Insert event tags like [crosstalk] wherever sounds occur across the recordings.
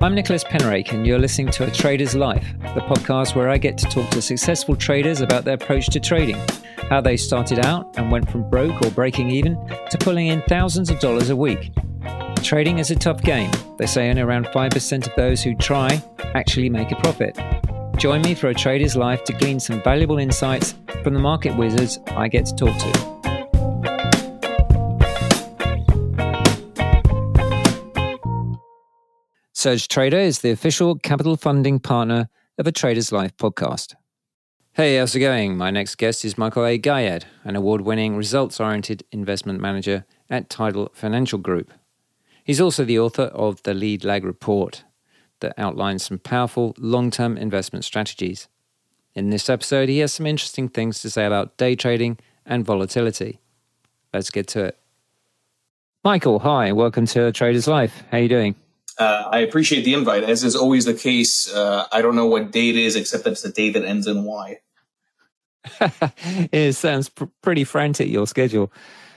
I'm Nicholas Penrake, and you're listening to A Trader's Life, the podcast where I get to talk to successful traders about their approach to trading, how they started out and went from broke or breaking even to pulling in thousands of dollars a week. Trading is a tough game. They say only around 5% of those who try actually make a profit. Join me for A Trader's Life to glean some valuable insights from the market wizards I get to talk to. Surge Trader is the official capital funding partner of a Trader's Life podcast. Hey, how's it going? My next guest is Michael A. Gayed, an award winning results oriented investment manager at Tidal Financial Group. He's also the author of the Lead Lag Report that outlines some powerful long term investment strategies. In this episode, he has some interesting things to say about day trading and volatility. Let's get to it. Michael, hi, welcome to Trader's Life. How are you doing? Uh, I appreciate the invite. As is always the case, uh, I don't know what date it is, except that it's a date that ends in Y. [laughs] it sounds pr- pretty frantic, your schedule.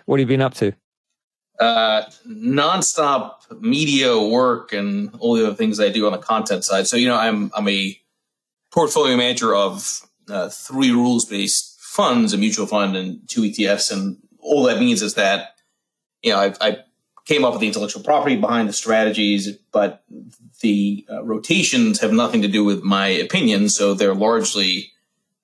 What have you been up to? Uh, nonstop media work and all the other things I do on the content side. So, you know, I'm, I'm a portfolio manager of uh, three rules based funds, a mutual fund and two ETFs. And all that means is that, you know, I, I came up with the intellectual property behind the strategies, but the uh, rotations have nothing to do with my opinion. So they're largely,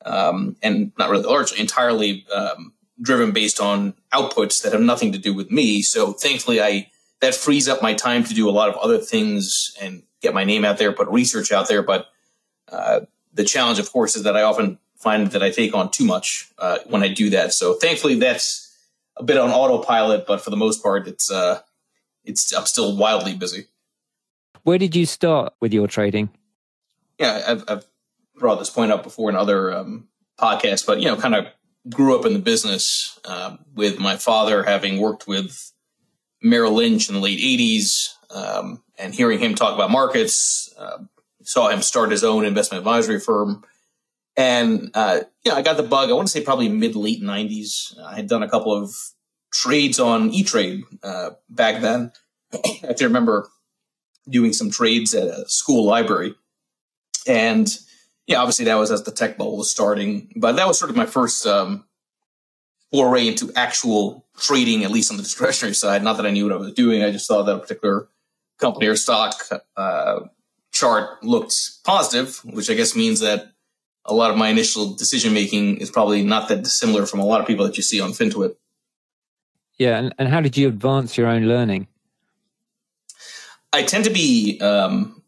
um, and not really largely, entirely um, driven based on outputs that have nothing to do with me. So thankfully, I that frees up my time to do a lot of other things and get my name out there, put research out there. But uh, the challenge, of course, is that I often find that I take on too much uh, when I do that. So thankfully, that's a bit on autopilot, but for the most part, it's uh, it's I'm still wildly busy. Where did you start with your trading? Yeah, I've, I've brought this point up before in other um, podcasts, but you know, kind of grew up in the business uh, with my father having worked with Merrill Lynch in the late '80s, um, and hearing him talk about markets. Uh, saw him start his own investment advisory firm. And uh, yeah, I got the bug. I want to say probably mid late '90s. I had done a couple of trades on E Trade uh, back then. [coughs] I can remember doing some trades at a school library, and yeah, obviously that was as the tech bubble was starting. But that was sort of my first um, foray into actual trading, at least on the [laughs] discretionary side. Not that I knew what I was doing; I just saw that a particular company or stock uh, chart looked positive, which I guess means that a lot of my initial decision making is probably not that dissimilar from a lot of people that you see on FinTwit. Yeah, and, and how did you advance your own learning? I tend to be um,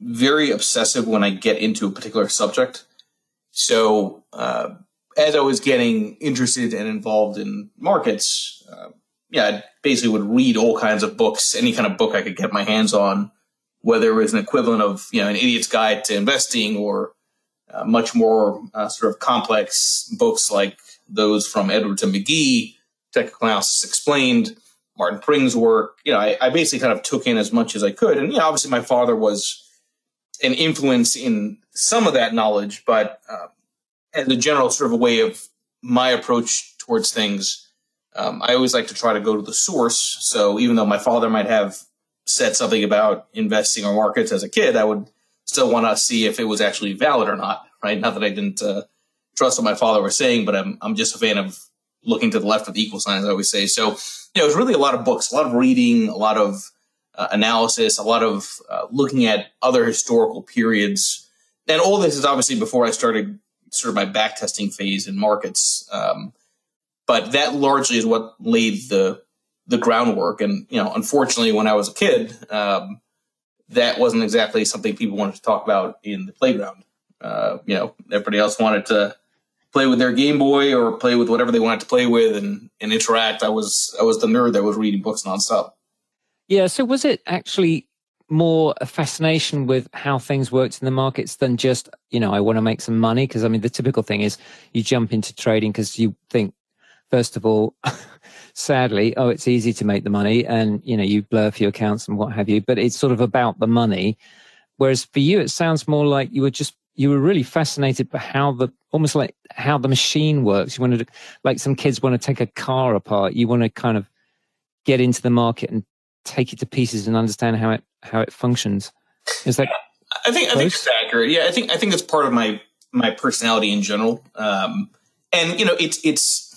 very obsessive when I get into a particular subject. So, uh, as I was getting interested and involved in markets, uh, yeah, I basically would read all kinds of books, any kind of book I could get my hands on, whether it was an equivalent of you know an idiot's guide to investing or uh, much more uh, sort of complex books like those from Edwards and Magee technical analysis explained, Martin Pring's work. You know, I, I, basically kind of took in as much as I could. And, know, obviously my father was an influence in some of that knowledge, but uh, as a general sort of a way of my approach towards things, um, I always like to try to go to the source. So even though my father might have said something about investing or markets as a kid, I would still want to see if it was actually valid or not, right? Not that I didn't uh, trust what my father was saying, but I'm, I'm just a fan of looking to the left of the equal sign, as I always say. So, you know, it was really a lot of books, a lot of reading, a lot of uh, analysis, a lot of uh, looking at other historical periods. And all this is obviously before I started sort of my back testing phase in markets. Um, but that largely is what laid the the groundwork. And you know, unfortunately, when I was a kid, um, that wasn't exactly something people wanted to talk about in the playground. Uh, you know, everybody else wanted to play with their Game Boy or play with whatever they wanted to play with and, and interact. I was I was the nerd that was reading books nonstop. Yeah. So was it actually more a fascination with how things worked in the markets than just you know I want to make some money? Because I mean the typical thing is you jump into trading because you think first of all. [laughs] sadly, oh, it's easy to make the money and, you know, you blur for your accounts and what have you, but it's sort of about the money. Whereas for you, it sounds more like you were just you were really fascinated by how the almost like how the machine works. You wanted to, like some kids want to take a car apart. You want to kind of get into the market and take it to pieces and understand how it how it functions. Is that? I think close? I think it's accurate. Yeah, I think I think that's part of my my personality in general. Um, and you know, it's it's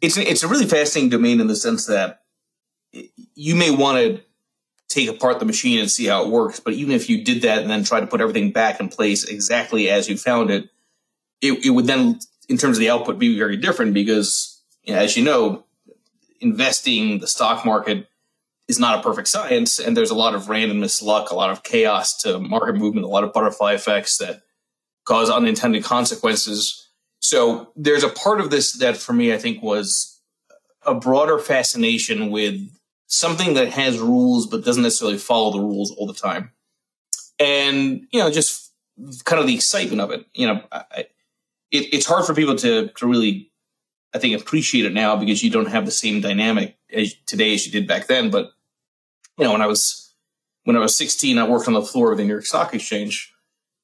it's it's a really fascinating domain in the sense that you may want to take apart the machine and see how it works, but even if you did that and then try to put everything back in place exactly as you found it, it, it would then, in terms of the output, be very different because, you know, as you know, investing the stock market is not a perfect science, and there's a lot of randomness, luck, a lot of chaos to market movement, a lot of butterfly effects that cause unintended consequences. So there's a part of this that for me I think was a broader fascination with something that has rules but doesn't necessarily follow the rules all the time. And, you know, just kind of the excitement of it. You know, I, it, it's hard for people to, to really, I think, appreciate it now because you don't have the same dynamic as today as you did back then. But, you know, when I was, when I was 16, I worked on the floor of the New York Stock Exchange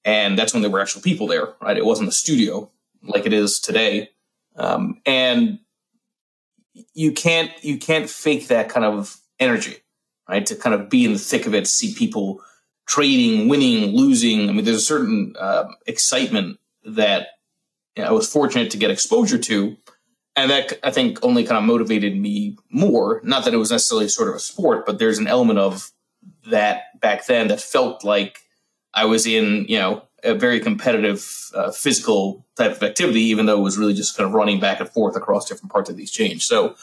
and that's when there were actual people there, right? It wasn't a studio like it is today. Um, and you can't you can't fake that kind of energy, right? To kind of be in the thick of it, see people trading, winning, losing. I mean, there's a certain uh, excitement that you know, I was fortunate to get exposure to, and that I think only kind of motivated me more. Not that it was necessarily sort of a sport, but there's an element of that back then that felt like I was in, you know, a very competitive uh, physical type of activity, even though it was really just kind of running back and forth across different parts of the exchange. So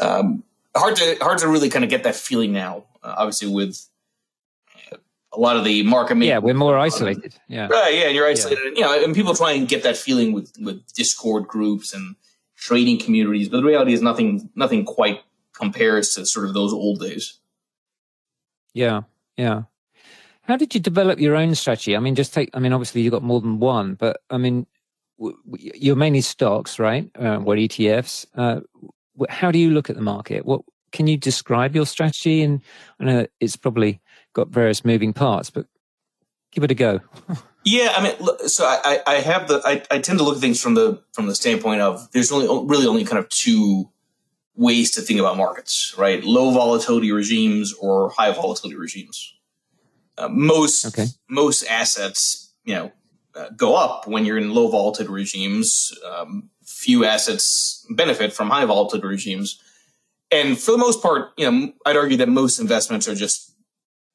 um, hard to hard to really kind of get that feeling now. Uh, obviously, with a lot of the market. Yeah, we're more isolated. Yeah, right. Yeah, and you're isolated. Yeah. And, you know, and people try and get that feeling with with Discord groups and trading communities, but the reality is nothing nothing quite compares to sort of those old days. Yeah, yeah. How did you develop your own strategy? I mean, just take, I mean, obviously you've got more than one, but I mean, you're mainly stocks, right? Uh, what ETFs? Uh, how do you look at the market? What can you describe your strategy? And I know it's probably got various moving parts, but give it a go. yeah, I mean, so I, I have the I, I tend to look at things from the from the standpoint of there's only really only kind of two ways to think about markets, right? Low volatility regimes or high volatility regimes. Uh, most okay. most assets, you know, uh, go up when you're in low volatility regimes. Um, few assets benefit from high volatility regimes, and for the most part, you know, I'd argue that most investments are just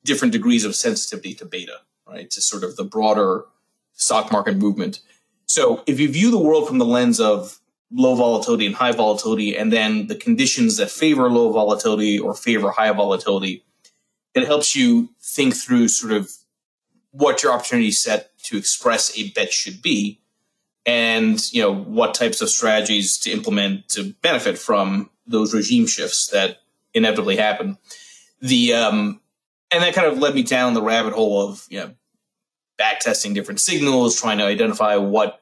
different degrees of sensitivity to beta, right? To sort of the broader stock market movement. So if you view the world from the lens of low volatility and high volatility, and then the conditions that favor low volatility or favor high volatility, it helps you think through sort of what your opportunity set to express a bet should be and you know what types of strategies to implement to benefit from those regime shifts that inevitably happen. The um and that kind of led me down the rabbit hole of you know back testing different signals trying to identify what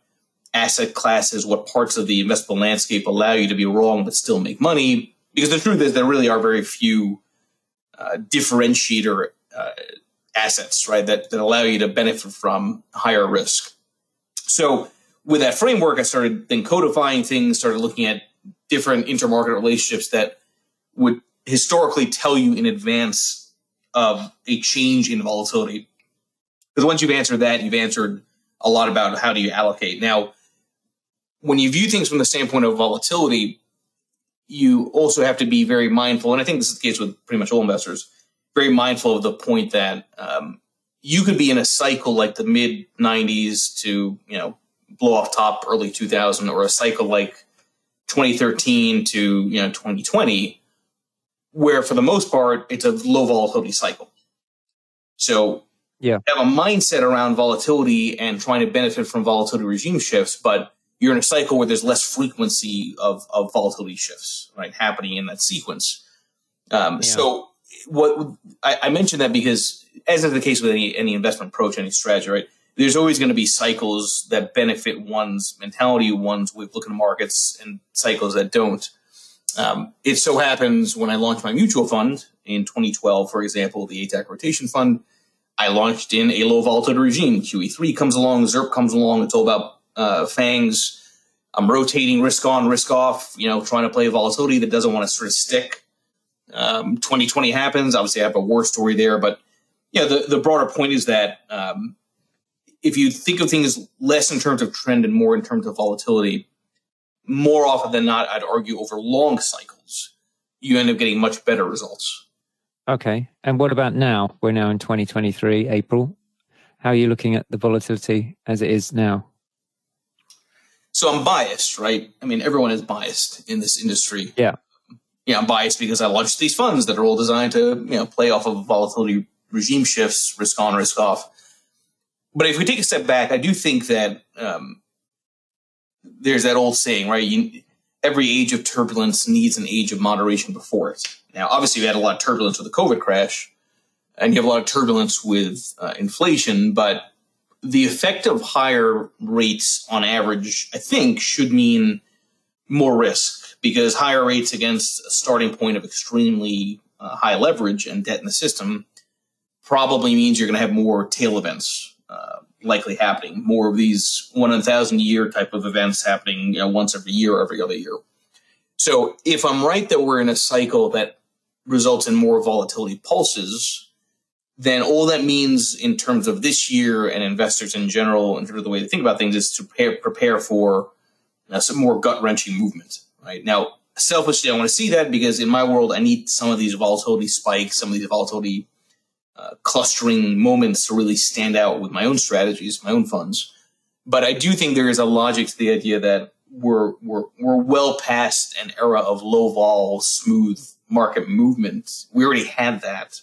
asset classes what parts of the investable landscape allow you to be wrong but still make money. Because the truth is there really are very few uh, differentiator uh, assets, right, that, that allow you to benefit from higher risk. So with that framework, I started then codifying things, started looking at different intermarket relationships that would historically tell you in advance of a change in volatility. Because once you've answered that, you've answered a lot about how do you allocate. Now, when you view things from the standpoint of volatility, you also have to be very mindful, and I think this is the case with pretty much all investors, very mindful of the point that um, you could be in a cycle like the mid 90s to, you know, blow off top early 2000 or a cycle like 2013 to, you know, 2020 where for the most part it's a low volatility cycle. So yeah. have a mindset around volatility and trying to benefit from volatility regime shifts, but you're in a cycle where there's less frequency of, of volatility shifts, right, happening in that sequence. Um, yeah. So what I, I, mentioned that because, as is the case with any, any investment approach, any strategy, right, there's always going to be cycles that benefit one's mentality, one's way of looking at markets, and cycles that don't. Um, it so happens when I launched my mutual fund in 2012, for example, the ATAC rotation fund, I launched in a low volatility regime. QE3 comes along, ZIRP comes along. It's all about uh, fangs. I'm rotating risk on, risk off, you know, trying to play volatility that doesn't want to sort of stick. Um, 2020 happens. Obviously, I have a war story there, but yeah, the, the broader point is that um, if you think of things less in terms of trend and more in terms of volatility, more often than not, I'd argue over long cycles, you end up getting much better results. Okay. And what about now? We're now in 2023, April. How are you looking at the volatility as it is now? So I'm biased, right? I mean, everyone is biased in this industry. Yeah. Yeah, I'm biased because I launched these funds that are all designed to, you know, play off of volatility regime shifts, risk on, risk off. But if we take a step back, I do think that um, there's that old saying, right? You, every age of turbulence needs an age of moderation before it. Now, obviously, we had a lot of turbulence with the COVID crash, and you have a lot of turbulence with uh, inflation, but the effect of higher rates on average, I think, should mean more risk because higher rates against a starting point of extremely uh, high leverage and debt in the system probably means you're going to have more tail events uh, likely happening, more of these one in a thousand year type of events happening you know, once every year or every other year. So if I'm right that we're in a cycle that results in more volatility pulses, then all that means in terms of this year and investors in general, in terms of the way they think about things, is to prepare, prepare for uh, some more gut wrenching movement. Right now, selfishly, I want to see that because in my world, I need some of these volatility spikes, some of these volatility uh, clustering moments to really stand out with my own strategies, my own funds. But I do think there is a logic to the idea that we're we're we're well past an era of low vol, smooth market movement. We already had that,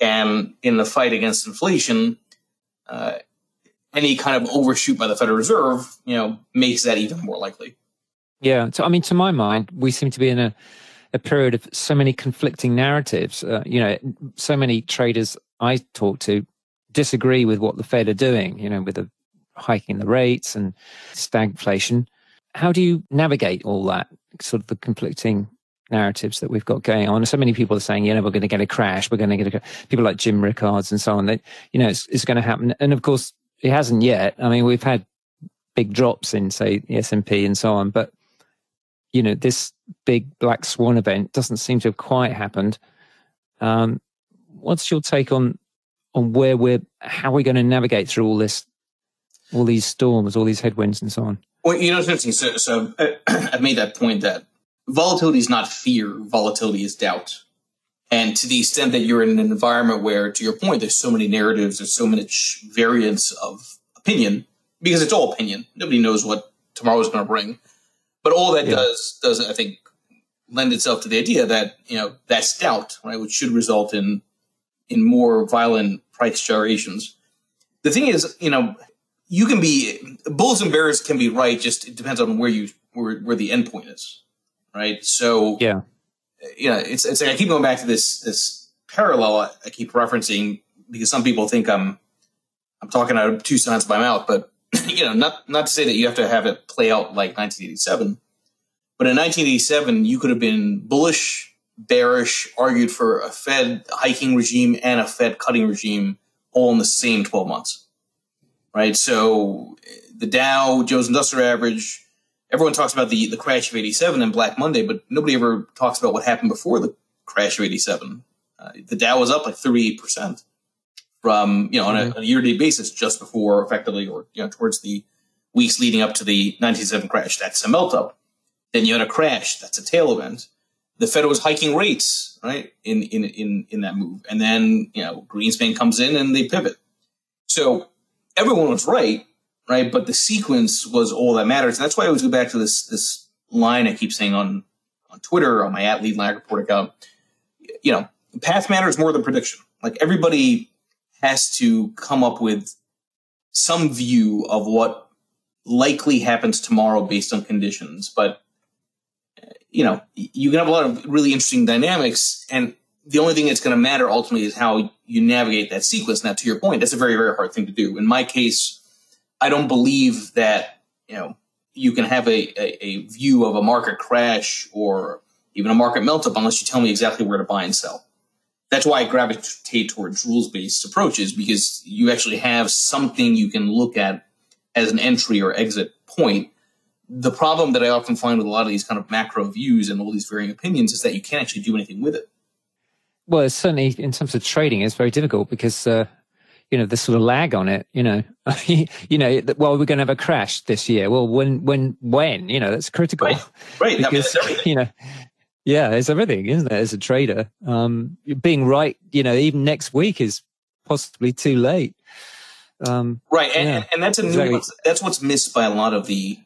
and in the fight against inflation, uh, any kind of overshoot by the Federal Reserve, you know, makes that even more likely. Yeah, so I mean, to my mind, we seem to be in a a period of so many conflicting narratives. Uh, you know, so many traders I talk to disagree with what the Fed are doing, you know, with the hiking the rates and stagflation. How do you navigate all that, sort of the conflicting narratives that we've got going on? So many people are saying, you know, we're going to get a crash. We're going to get a people like Jim Rickards and so on. That you know, it's, it's going to happen. And of course, it hasn't yet. I mean, we've had big drops in, say, the S and P and so on, but you know, this big black swan event doesn't seem to have quite happened. Um, what's your take on on where we're how we're going to navigate through all this all these storms all these headwinds and so on well you know it's interesting so, so [clears throat] i've made that point that volatility is not fear volatility is doubt and to the extent that you're in an environment where to your point there's so many narratives there's so much variance of opinion because it's all opinion nobody knows what tomorrow's going to bring but all that yeah. does does i think lend itself to the idea that you know that's doubt right which should result in in more violent price gyrations. The thing is, you know, you can be bulls and bears can be right. Just it depends on where you where where the endpoint is, right? So yeah, you know, it's it's like I keep going back to this this parallel I, keep referencing because some people think I'm I'm talking out of two sides of my mouth, but [clears throat] you know, not not to say that you have to have it play out like 1987, but in 1987 you could have been bullish bearish, argued for a Fed hiking regime and a Fed cutting regime all in the same 12 months. Right? So the Dow, Jones Industrial Average, everyone talks about the, the crash of 87 and Black Monday, but nobody ever talks about what happened before the crash of 87. Uh, the Dow was up like 38% from, you know, on a, mm-hmm. a year-to-date basis just before effectively or, you know, towards the weeks leading up to the 97 crash. That's a melt up. Then you had a crash. That's a tail event the Fed was hiking rates, right? In in in in that move, and then you know Greenspan comes in and they pivot. So everyone was right, right? But the sequence was all that matters, and that's why I always go back to this this line I keep saying on on Twitter on my at lead lag report account. You know, path matters more than prediction. Like everybody has to come up with some view of what likely happens tomorrow based on conditions, but you know, you can have a lot of really interesting dynamics. And the only thing that's going to matter ultimately is how you navigate that sequence. Now, to your point, that's a very, very hard thing to do. In my case, I don't believe that, you know, you can have a, a, a view of a market crash or even a market melt up unless you tell me exactly where to buy and sell. That's why I gravitate towards rules based approaches because you actually have something you can look at as an entry or exit point the problem that I often find with a lot of these kind of macro views and all these varying opinions is that you can't actually do anything with it. Well, certainly in terms of trading, it's very difficult because uh, you know the sort of lag on it. You know, [laughs] you know, well, we're going to have a crash this year. Well, when, when, when? You know, that's critical. Right. Right. Because you know, yeah, it's everything, isn't it? As a trader, um, being right, you know, even next week is possibly too late. Um, right, and, yeah, and that's a exactly. nuance. That's what's missed by a lot of the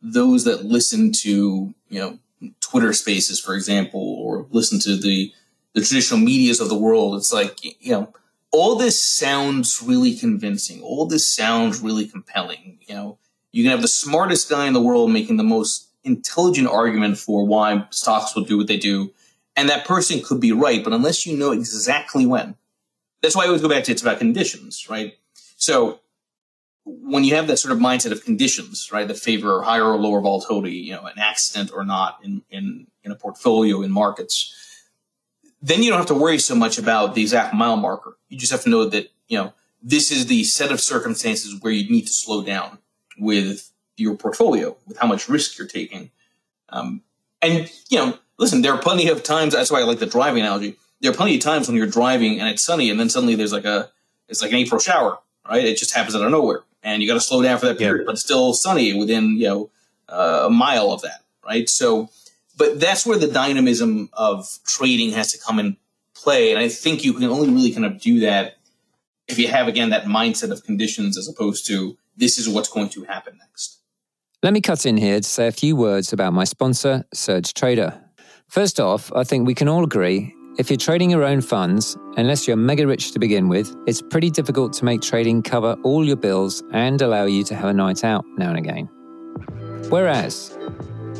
those that listen to you know Twitter Spaces, for example, or listen to the the traditional medias of the world. It's like you know all this sounds really convincing. All this sounds really compelling. You know, you can have the smartest guy in the world making the most intelligent argument for why stocks will do what they do, and that person could be right. But unless you know exactly when, that's why I always go back to it's about conditions, right? So when you have that sort of mindset of conditions, right, that favor higher or lower volatility, you know, an accident or not in, in, in a portfolio in markets, then you don't have to worry so much about the exact mile marker. You just have to know that, you know, this is the set of circumstances where you need to slow down with your portfolio, with how much risk you're taking. Um, and, you know, listen, there are plenty of times, that's why I like the driving analogy. There are plenty of times when you're driving and it's sunny and then suddenly there's like a, it's like an April shower, right? It just happens out of nowhere and you got to slow down for that period, yeah. but it's still sunny within, you know, uh, a mile of that, right? So, but that's where the dynamism of trading has to come in play. And I think you can only really kind of do that if you have, again, that mindset of conditions as opposed to this is what's going to happen next. Let me cut in here to say a few words about my sponsor, Surge Trader. First off, I think we can all agree if you're trading your own funds, unless you're mega rich to begin with, it's pretty difficult to make trading cover all your bills and allow you to have a night out now and again. Whereas,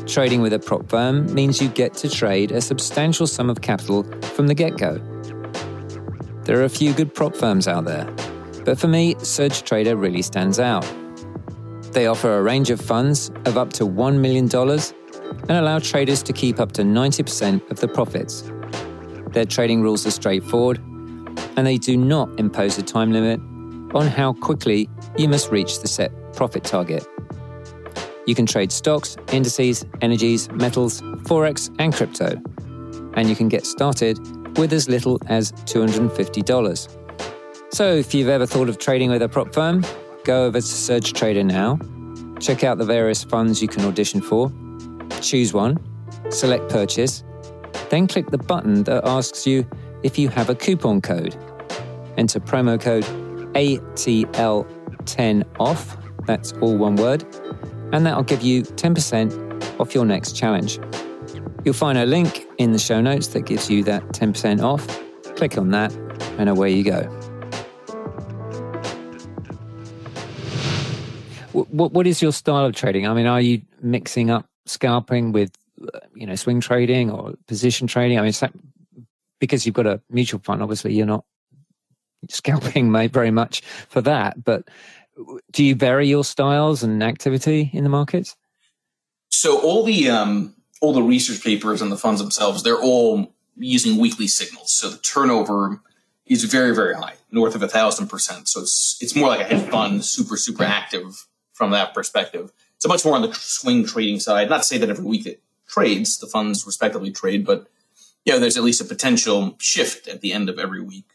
Trading with a prop firm means you get to trade a substantial sum of capital from the get go. There are a few good prop firms out there, but for me, Surge Trader really stands out. They offer a range of funds of up to $1 million and allow traders to keep up to 90% of the profits. Their trading rules are straightforward, and they do not impose a time limit on how quickly you must reach the set profit target. You can trade stocks, indices, energies, metals, forex, and crypto. And you can get started with as little as $250. So if you've ever thought of trading with a prop firm, go over to Surge Trader now, check out the various funds you can audition for, choose one, select purchase, then click the button that asks you if you have a coupon code. Enter promo code ATL10OFF, that's all one word, and that'll give you 10% off your next challenge. You'll find a link in the show notes that gives you that 10% off. Click on that, and away you go. What, what is your style of trading? I mean, are you mixing up scalping with, uh, you know, swing trading or position trading? I mean, that, because you've got a mutual fund, obviously you're not scalping [laughs] very much for that. But do you vary your styles and activity in the markets? So all the um, all the research papers and the funds themselves, they're all using weekly signals. So the turnover is very very high, north of a thousand percent. So it's it's more like a hedge fund, super super active from that perspective. So much more on the swing trading side. Not to say that every week it trades, the funds respectively trade, but you know there's at least a potential shift at the end of every week.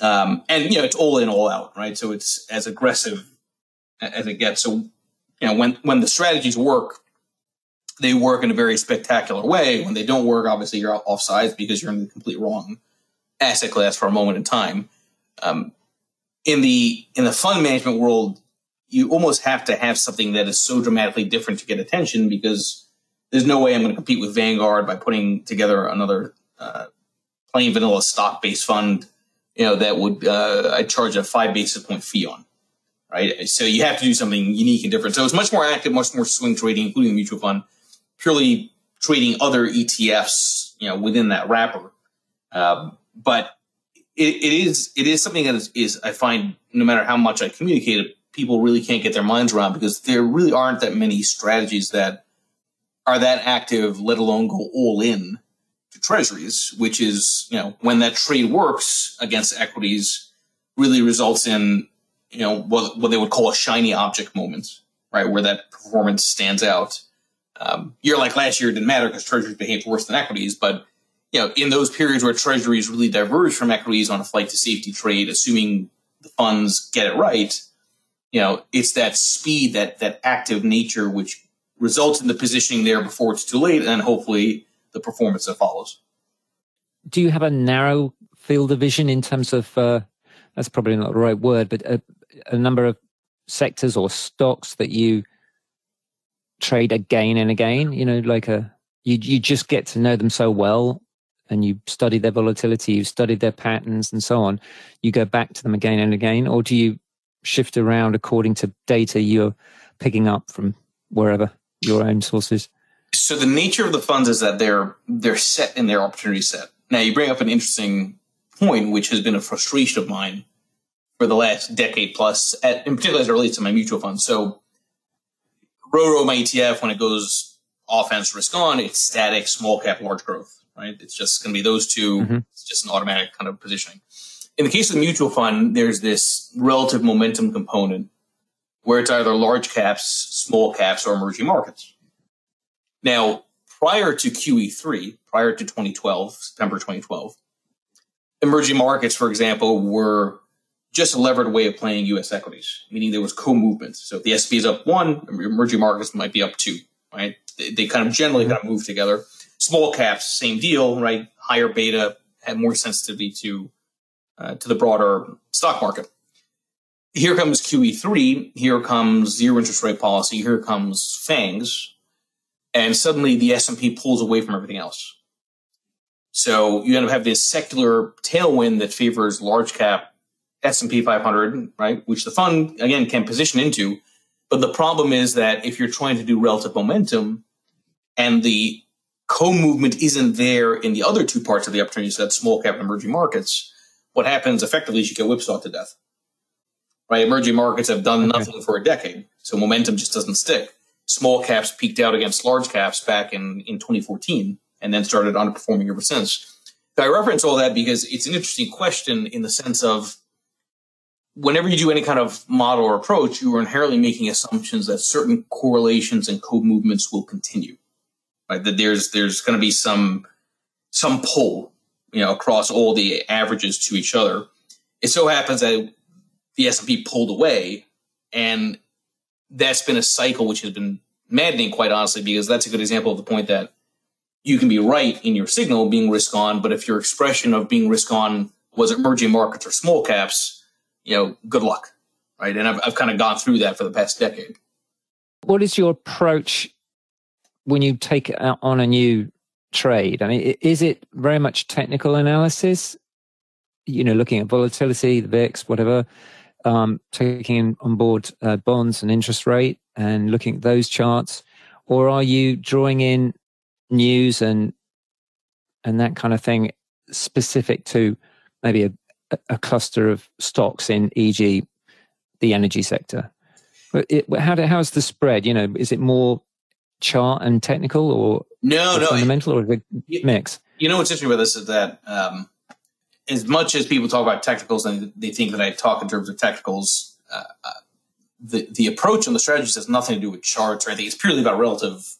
Um, and you know, it's all in, all out, right? So it's as aggressive as it gets. So, you know, when when the strategies work, they work in a very spectacular way. When they don't work, obviously you're off sides because you're in the complete wrong asset class for a moment in time. Um, in the in the fund management world, you almost have to have something that is so dramatically different to get attention because there's no way I'm going to compete with Vanguard by putting together another uh, plain vanilla stock based fund you know, that would uh, I charge a five basis point fee on, right? So you have to do something unique and different. So it's much more active, much more swing trading, including the mutual fund, purely trading other ETFs, you know, within that wrapper. Um, but it, it is it is something that is, is I find no matter how much I communicate it, people really can't get their minds around because there really aren't that many strategies that are that active, let alone go all in to treasuries, which is, you know, when that trade works against equities really results in, you know, what, what they would call a shiny object moment, right? Where that performance stands out. Um, year like last year didn't matter because treasuries behaved worse than equities, but you know, in those periods where treasuries really diverge from equities on a flight to safety trade, assuming the funds get it right, you know, it's that speed, that that active nature, which results in the positioning there before it's too late, and hopefully the performance that follows. Do you have a narrow field of vision in terms of uh, that's probably not the right word, but a, a number of sectors or stocks that you trade again and again? You know, like a you you just get to know them so well and you study their volatility, you've studied their patterns and so on, you go back to them again and again, or do you shift around according to data you're picking up from wherever your own sources? So the nature of the funds is that they're they're set in their opportunity set. Now you bring up an interesting point, which has been a frustration of mine for the last decade plus, at, in particular as it relates to my mutual funds. So RORO, my ETF, when it goes offense risk on, it's static, small cap, large growth, right? It's just going to be those 2 mm-hmm. It's just an automatic kind of positioning. In the case of the mutual fund, there's this relative momentum component where it's either large caps, small caps, or emerging markets. Now, prior to QE3, prior to 2012, September 2012, emerging markets, for example, were just a levered way of playing U.S. equities, meaning there was co-movement. So if the S&P is up one, emerging markets might be up two, right? They, they kind of generally kind of move together. Small caps, same deal, right? Higher beta, had more sensitivity to uh, to the broader stock market. Here comes QE3. Here comes zero interest rate policy. Here comes FANGs, and suddenly the S&P pulls away from everything else. So you end up having this secular tailwind that favors large cap S&P 500, right? Which the fund again can position into. But the problem is that if you're trying to do relative momentum and the co-movement isn't there in the other two parts of the opportunity set, small cap and emerging markets, what happens effectively is you get whipsawed to death. Right? Emerging markets have done okay. nothing for a decade. So momentum just doesn't stick. Small caps peaked out against large caps back in, in 2014 and then started underperforming ever since. I reference all that because it's an interesting question in the sense of whenever you do any kind of model or approach, you are inherently making assumptions that certain correlations and co-movements will continue. Right? That there's there's going to be some some pull, you know, across all the averages to each other. It so happens that the S and P pulled away, and that's been a cycle which has been maddening, quite honestly, because that's a good example of the point that you can be right in your signal being risk on, but if your expression of being risk on was mm-hmm. emerging markets or small caps, you know, good luck. Right. And I've, I've kind of gone through that for the past decade. What is your approach when you take on a new trade? I mean, is it very much technical analysis? You know, looking at volatility, the VIX, whatever, um, taking on board uh, bonds and interest rate and looking at those charts? Or are you drawing in news and and that kind of thing specific to maybe a, a cluster of stocks in e.g. the energy sector it, how do, how's the spread you know is it more chart and technical or no no fundamental or a mix you know what's interesting about this is that um, as much as people talk about technicals and they think that i talk in terms of technicals uh, uh, the the approach and the strategies has nothing to do with charts or anything it's purely about relative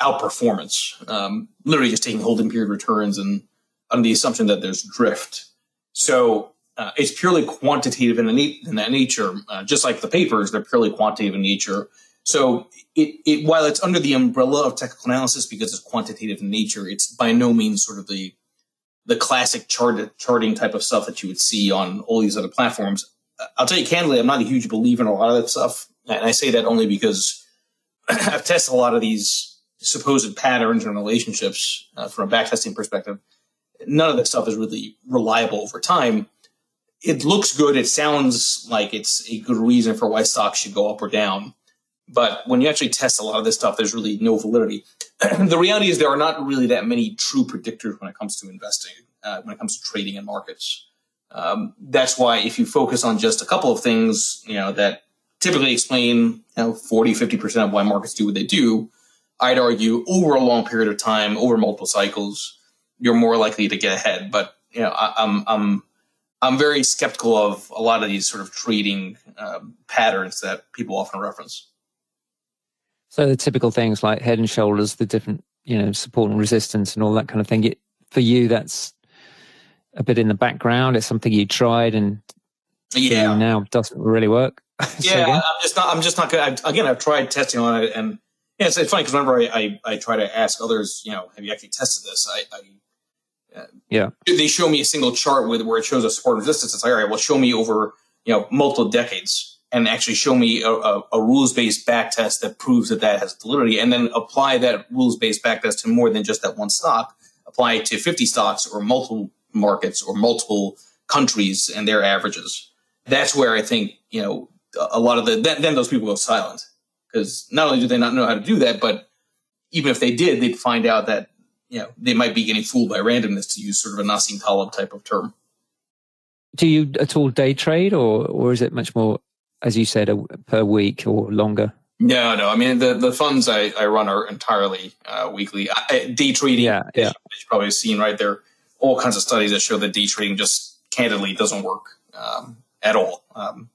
outperformance, um, literally just taking holding period returns and under the assumption that there's drift. So uh, it's purely quantitative in, in that nature, uh, just like the papers, they're purely quantitative in nature. So it, it, while it's under the umbrella of technical analysis because it's quantitative in nature, it's by no means sort of the the classic chart, charting type of stuff that you would see on all these other platforms. I'll tell you candidly, I'm not a huge believer in a lot of that stuff, and I say that only because [clears throat] I've tested a lot of these supposed patterns and relationships uh, from a backtesting perspective, none of that stuff is really reliable over time. It looks good. It sounds like it's a good reason for why stocks should go up or down. But when you actually test a lot of this stuff, there's really no validity. [clears throat] the reality is there are not really that many true predictors when it comes to investing, uh, when it comes to trading in markets. Um, that's why if you focus on just a couple of things, you know, that typically explain you know, 40, 50% of why markets do what they do, I'd argue over a long period of time, over multiple cycles, you're more likely to get ahead. But you know, I, am I'm, I'm I'm very skeptical of a lot of these sort of trading um, patterns that people often reference. So the typical things like head and shoulders, the different you know support and resistance and all that kind of thing. for you, that's a bit in the background. It's something you tried and yeah, now doesn't really work. [laughs] yeah, I'm just not. I'm just not good. I've, again, I've tried testing on it, and yeah, it's, it's funny because whenever I, I, I try to ask others, you know, have you actually tested this? I, I uh, yeah, they show me a single chart with where it shows a support resistance. It's like, all right, well, show me over you know multiple decades and actually show me a, a, a rules based back test that proves that that has validity, and then apply that rules based back test to more than just that one stock. Apply it to 50 stocks or multiple markets or multiple countries and their averages. That's where I think you know a lot of the then, then those people go silent because not only do they not know how to do that, but even if they did, they'd find out that you know they might be getting fooled by randomness to use sort of a Nassim Taleb type of term. Do you at all day trade, or or is it much more, as you said, a, per week or longer? No, no. I mean, the, the funds I, I run are entirely uh, weekly. I, day trading, yeah, yeah. As you've probably seen, right? There are all kinds of studies that show that day trading just candidly doesn't work um, at all. Um,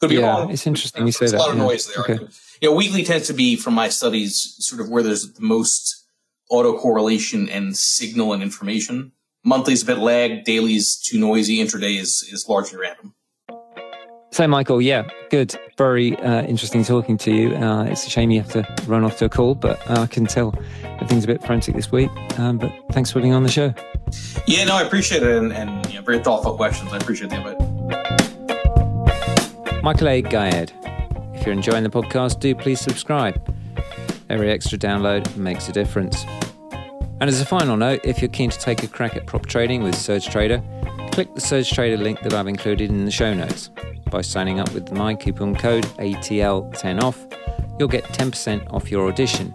could be yeah, wrong. It's interesting you say that. a lot of yeah. noise there. Okay. You know, weekly tends to be, from my studies, sort of where there's the most autocorrelation and signal and information. Monthly's a bit lag, daily's too noisy, intraday is, is largely random. So, Michael, yeah, good. Very uh, interesting talking to you. Uh, it's a shame you have to run off to a call, but uh, I can tell everything's a bit frantic this week. Um, but thanks for being on the show. Yeah, no, I appreciate it. And, and you know, very thoughtful questions. I appreciate the invite. Michael A. Gayed. If you're enjoying the podcast, do please subscribe. Every extra download makes a difference. And as a final note, if you're keen to take a crack at prop trading with Surge Trader, click the Surge Trader link that I've included in the show notes. By signing up with my coupon code ATL10OFF, you'll get 10% off your audition,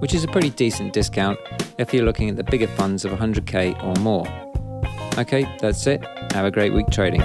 which is a pretty decent discount if you're looking at the bigger funds of 100k or more. Okay, that's it. Have a great week trading.